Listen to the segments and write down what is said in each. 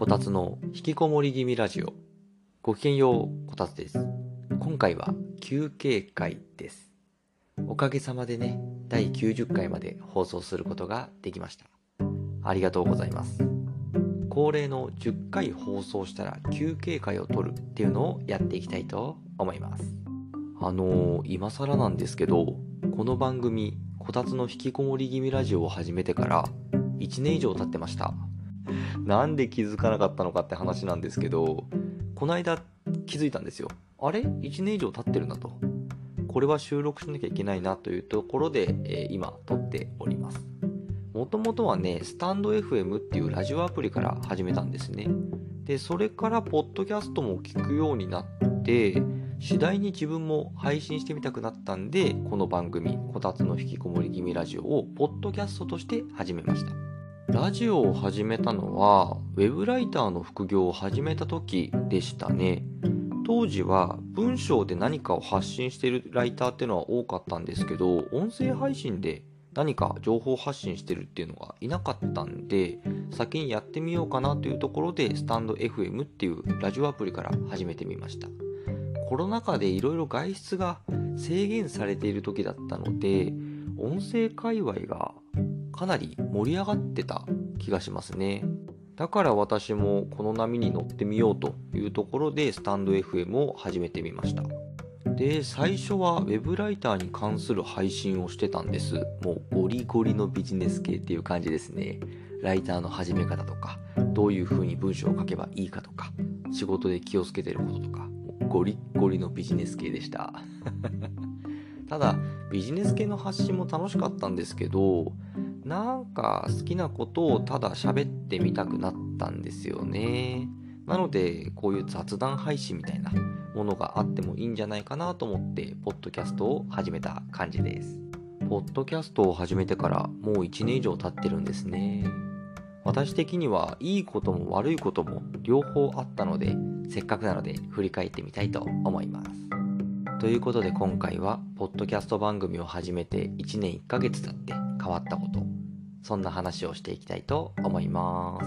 こたつの引きこもり気味ラジオ。ごきげんよう、こたつです。今回は休憩会です。おかげさまでね、第90回まで放送することができました。ありがとうございます。恒例の10回放送したら休憩会を取るっていうのをやっていきたいと思います。あのー、今更なんですけど、この番組、こたつの引きこもり気味ラジオを始めてから1年以上経ってました。なんで気づかなかったのかって話なんですけど、この間気づいたんですよ。あれ ?1 年以上経ってるなと。これは収録しなきゃいけないなというところで、えー、今撮っております。もともとはね、スタンド FM っていうラジオアプリから始めたんですね。で、それからポッドキャストも聞くようになって、次第に自分も配信してみたくなったんで、この番組、こたつの引きこもり気味ラジオをポッドキャストとして始めました。ラジオを始めたのは、ウェブライターの副業を始めた時でしたね。当時は文章で何かを発信しているライターっていうのは多かったんですけど、音声配信で何か情報発信してるっていうのがいなかったんで、先にやってみようかなというところで、スタンド FM っていうラジオアプリから始めてみました。コロナ禍でいろいろ外出が制限されている時だったので、音声界隈がかなり盛り上がってた気がしますね。だから私もこの波に乗ってみようというところでスタンド FM を始めてみました。で、最初は web ライターに関する配信をしてたんです。もうゴリゴリのビジネス系っていう感じですね。ライターの始め方とか、どういう風に文章を書けばいいかとか、仕事で気をつけてることとか、ゴリッゴリのビジネス系でした。ただ、ビジネス系の発信も楽しかったんですけど、なんか好きなことをただ喋ってみたくなったんですよね。なので、こういう雑談配信みたいなものがあってもいいんじゃないかなと思って、ポッドキャストを始めた感じです。ポッドキャストを始めてからもう1年以上経ってるんですね。私的にはいいことも悪いことも両方あったので、せっかくなので振り返ってみたいと思います。ということで今回は、ポッドキャスト番組を始めて1年1ヶ月経って変わったこと、そんな話をしていきたいと思います。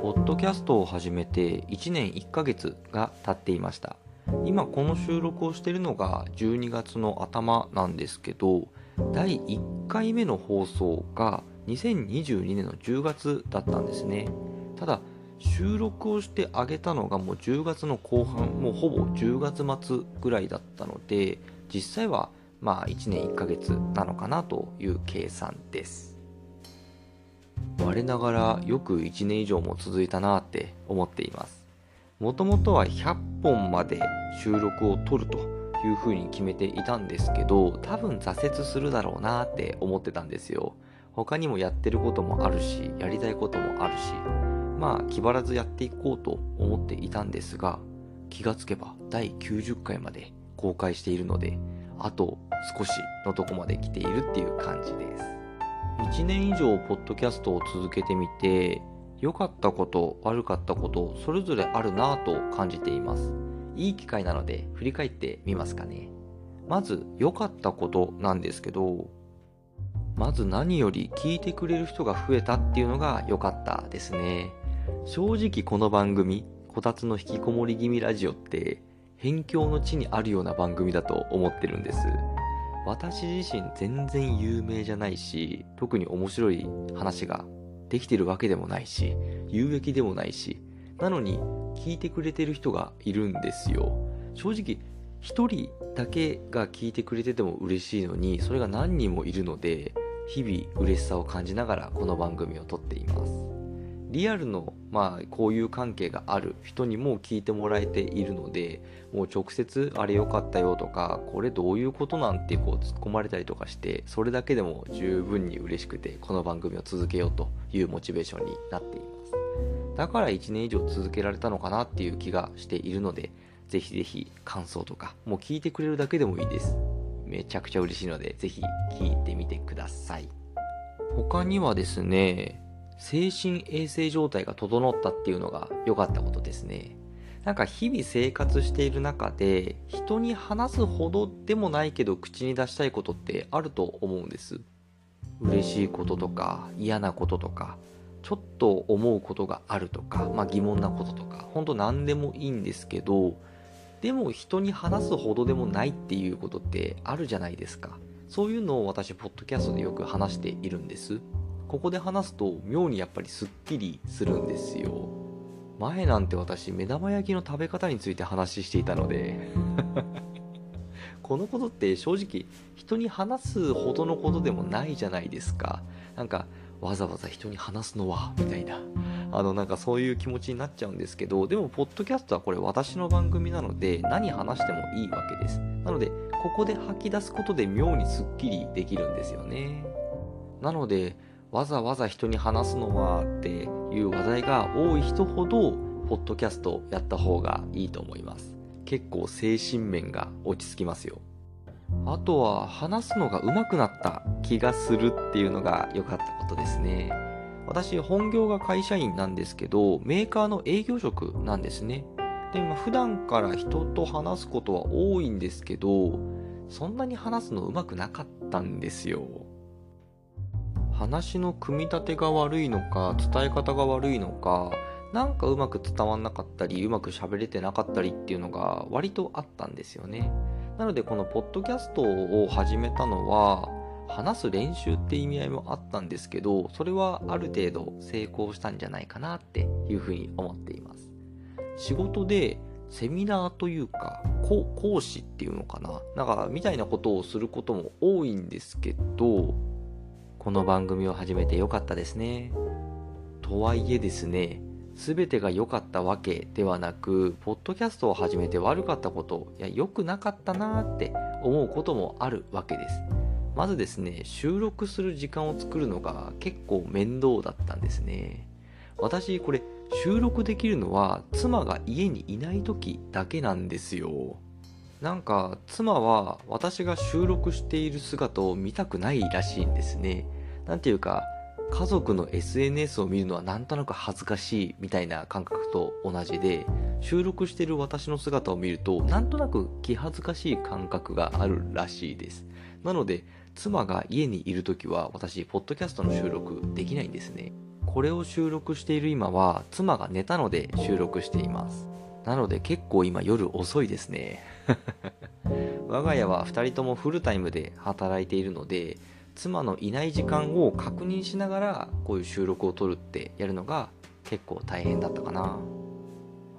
ポッドキャストを始めて1年1ヶ月が経っていました。今この収録をしているのが12月の頭なんですけど、第1回目の放送が2022年の10月だったんですね。ただ、収録をしてあげたのがもう10月の後半、もうほぼ10月末ぐらいだったので、実際はまあ1年1ヶ月なのかなという計算です。我ながらよく1年以上も続いたなって思っています。もともとは100本まで収録を撮るというふうに決めていたんですけど、多分挫折するだろうなって思ってたんですよ。他にもやってることもあるし、やりたいこともあるし、まあ気張らずやっていこうと思っていたんですが、気がつけば第90回まで公開しているので、あと少しのとこまで来ているっていう感じです。1年以上ポッドキャストを続けてみて、良かったこと、悪かったこと、それぞれあるなぁと感じています。いい機会なので振り返ってみますかね。まず良かったことなんですけど、まず何より聞いてくれる人が増えたっていうのが良かったですね。正直この番組、こたつの引きこもり気味ラジオって、辺境の地にあるような番組だと思ってるんです。私自身全然有名じゃないし、特に面白い話ができてるわけでもないし、有益でもないし、なのに聞いてくれてる人がいるんですよ。正直一人だけが聞いてくれてても嬉しいのに、それが何人もいるので、日々嬉しさを感じながらこの番組を撮っていますリアルのまあこういう関係がある人にも聞いてもらえているのでもう直接あれ良かったよとかこれどういうことなんてこう突っ込まれたりとかしてそれだけでも十分に嬉しくてこの番組を続けようというモチベーションになっていますだから1年以上続けられたのかなっていう気がしているのでぜひぜひ感想とかもう聞いてくれるだけでもいいですめちゃくちゃ嬉しいので、ぜひ聞いてみてください。他にはですね、精神衛生状態が整ったっていうのが良かったことですね。なんか日々生活している中で人に話すほどでもないけど口に出したいことってあると思うんです。嬉しいこととか嫌なこととかちょっと思うことがあるとか、まあ、疑問なこととか本当何でもいいんですけどでも人に話すほどでもないっていうことってあるじゃないですか。そういうのを私ポッドキャストでよく話しているんです。ここで話すと妙にやっぱりすっきりするんですよ。前なんて私目玉焼きの食べ方について話していたので。このことって正直人に話すほどのことでもないじゃないですか。なんかわざわざ人に話すのはみたいな。あのなんかそういう気持ちになっちゃうんですけどでもポッドキャストはこれ私の番組なので何話してもいいわけです。なのでここで吐き出すことで妙にすっきりできるんですよね。なのでわざわざ人に話すのはっていう話題が多い人ほどポッドキャストやった方がいいと思います結構精神面が落ち着きますよあとは話すのが上手くなった気がするっていうのが良かったことですね。私、本業が会社員なんですけど、メーカーの営業職なんですね。で、まあ、普段から人と話すことは多いんですけど、そんなに話すの上手くなかったんですよ。話の組み立てが悪いのか、伝え方が悪いのか、なんかうまく伝わんなかったり、うまく喋れてなかったりっていうのが割とあったんですよね。なのでこのポッドキャストを始めたのは話す練習って意味合いもあったんですけどそれはある程度成功したんじゃないかなっていうふうに思っています仕事でセミナーというか講師っていうのかななんかみたいなことをすることも多いんですけどこの番組を始めてよかったですねとはいえですね全てが良かったわけではなく、ポッドキャストを始めて悪かったこと、いや、良くなかったなーって思うこともあるわけです。まずですね、収録する時間を作るのが結構面倒だったんですね。私、これ、収録できるのは妻が家にいない時だけなんですよ。なんか、妻は私が収録している姿を見たくないらしいんですね。なんていうか、家族の SNS を見るのはなんとなく恥ずかしいみたいな感覚と同じで収録してる私の姿を見るとなんとなく気恥ずかしい感覚があるらしいです。なので妻が家にいる時は私ポッドキャストの収録できないんですね。これを収録している今は妻が寝たので収録しています。なので結構今夜遅いですね。我が家は2人ともフルタイムで働いているので妻のいない時間を確認しながらこういう収録を撮るってやるのが結構大変だったかな。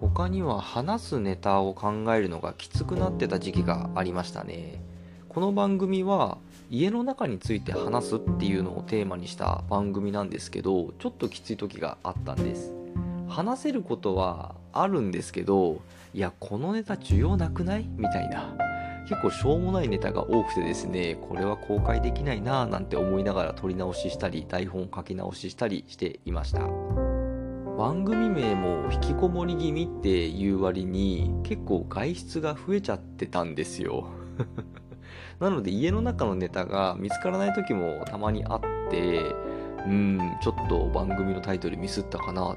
他には話すネタを考えるのがきつくなってた時期がありましたね。この番組は家の中について話すっていうのをテーマにした番組なんですけどちょっときつい時があったんです。話せることはあるんですけどいやこのネタ需要なくない？みたいな。結構しょうもないネタが多くてですね、これは公開できないなぁなんて思いながら撮り直ししたり、台本書き直ししたりしていました。番組名も引きこもり気味っていう割に結構外出が増えちゃってたんですよ。なので家の中のネタが見つからない時もたまにあって、うん、ちょっと番組のタイトルミスったかなっ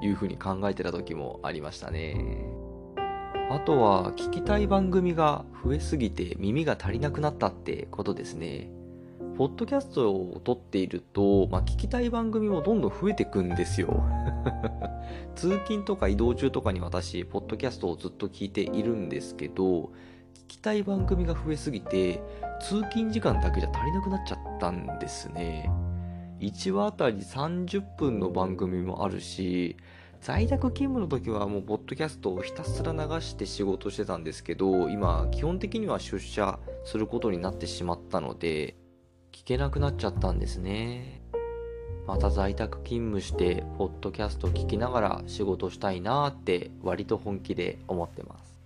ていう風に考えてた時もありましたね。あとは聞きたい番組が増えすぎて耳が足りなくなったってことですね。ポッドキャストを撮っていると、まあ、聞きたい番組もどんどん増えてくんですよ。通勤とか移動中とかに私、ポッドキャストをずっと聞いているんですけど、聞きたい番組が増えすぎて、通勤時間だけじゃ足りなくなっちゃったんですね。1話あたり30分の番組もあるし、在宅勤務の時はもうポッドキャストをひたすら流して仕事してたんですけど今基本的には出社することになってしまったので聞けなくなっちゃったんですね。また在宅勤務してポッドキャスト聞きながら仕事したいなーって割と本気で思ってます。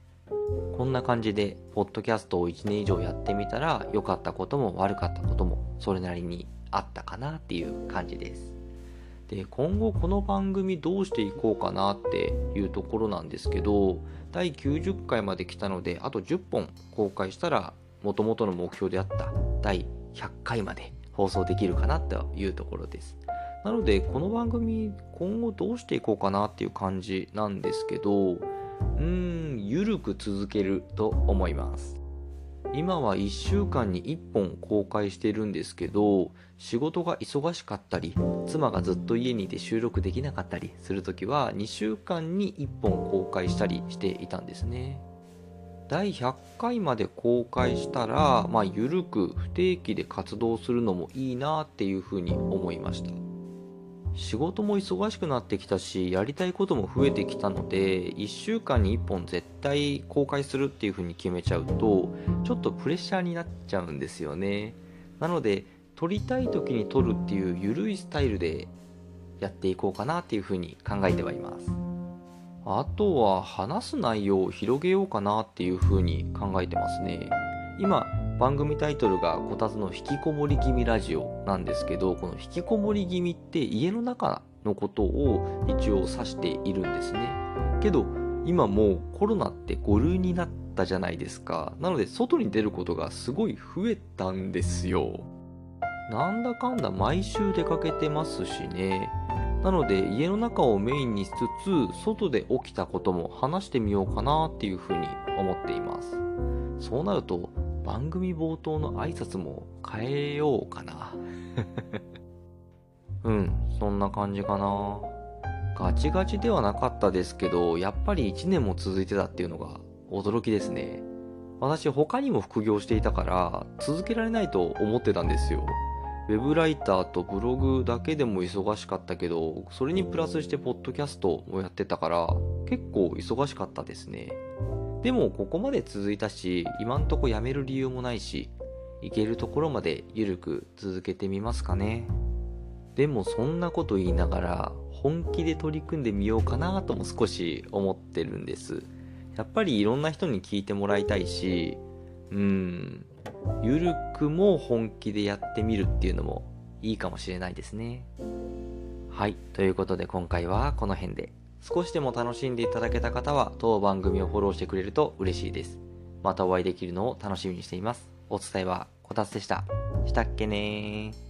こんな感じでポッドキャストを1年以上やってみたら良かったことも悪かったこともそれなりにあったかなっていう感じです。で今後この番組どうしていこうかなっていうところなんですけど第90回まで来たのであと10本公開したらもともとの目標であった第100回まで放送できるかなというところですなのでこの番組今後どうしていこうかなっていう感じなんですけどうーん、ゆるく続けると思います。今は1週間に1本公開してるんですけど、仕事が忙しかったり、妻がずっと家にいて収録できなかったりするときは2週間に1本公開したりしていたんですね。第100回まで公開したら、まあ、ゆるく不定期で活動するのもいいなっていうふうに思いました。仕事も忙しくなってきたし、やりたいことも増えてきたので、1週間に1本絶対公開するっていう風に決めちゃうと、ちょっとプレッシャーになっちゃうんですよね。なので、撮りたい時に撮るっていう緩いスタイルでやっていこうかなっていう風に考えてはいます。あとは話す内容を広げようかなっていう風に考えてますね。今、番組タイトルがこたつの引きこもり気味ラジオなんですけど、この引きこもり気味って家の中のことを一応指しているんですね。けど、今もうコロナって5類になったじゃないですか。なので、外に出ることがすごい増えたんですよ。なんだかんだ毎週出かけてますしね。なので、家の中をメインにしつつ、外で起きたことも話してみようかなっていうふうに思っています。そうなると、番組冒頭の挨拶も変えようかな。うん、そんな感じかな。ガチガチではなかったですけど、やっぱり1年も続いてたっていうのが驚きですね。私他にも副業していたから続けられないと思ってたんですよ。ウェブライターとブログだけでも忙しかったけど、それにプラスしてポッドキャストもやってたから結構忙しかったですね。でもここまで続いたし、今んとこやめる理由もないし、いけるところまでゆるく続けてみますかね。でもそんなこと言いながら、本気で取り組んでみようかなとも少し思ってるんです。やっぱりいろんな人に聞いてもらいたいし、うん、ゆるくも本気でやってみるっていうのもいいかもしれないですね。はい、ということで今回はこの辺で。少しでも楽しんでいただけた方は当番組をフォローしてくれると嬉しいです。またお会いできるのを楽しみにしています。お伝えはこたつでした。したっけねー。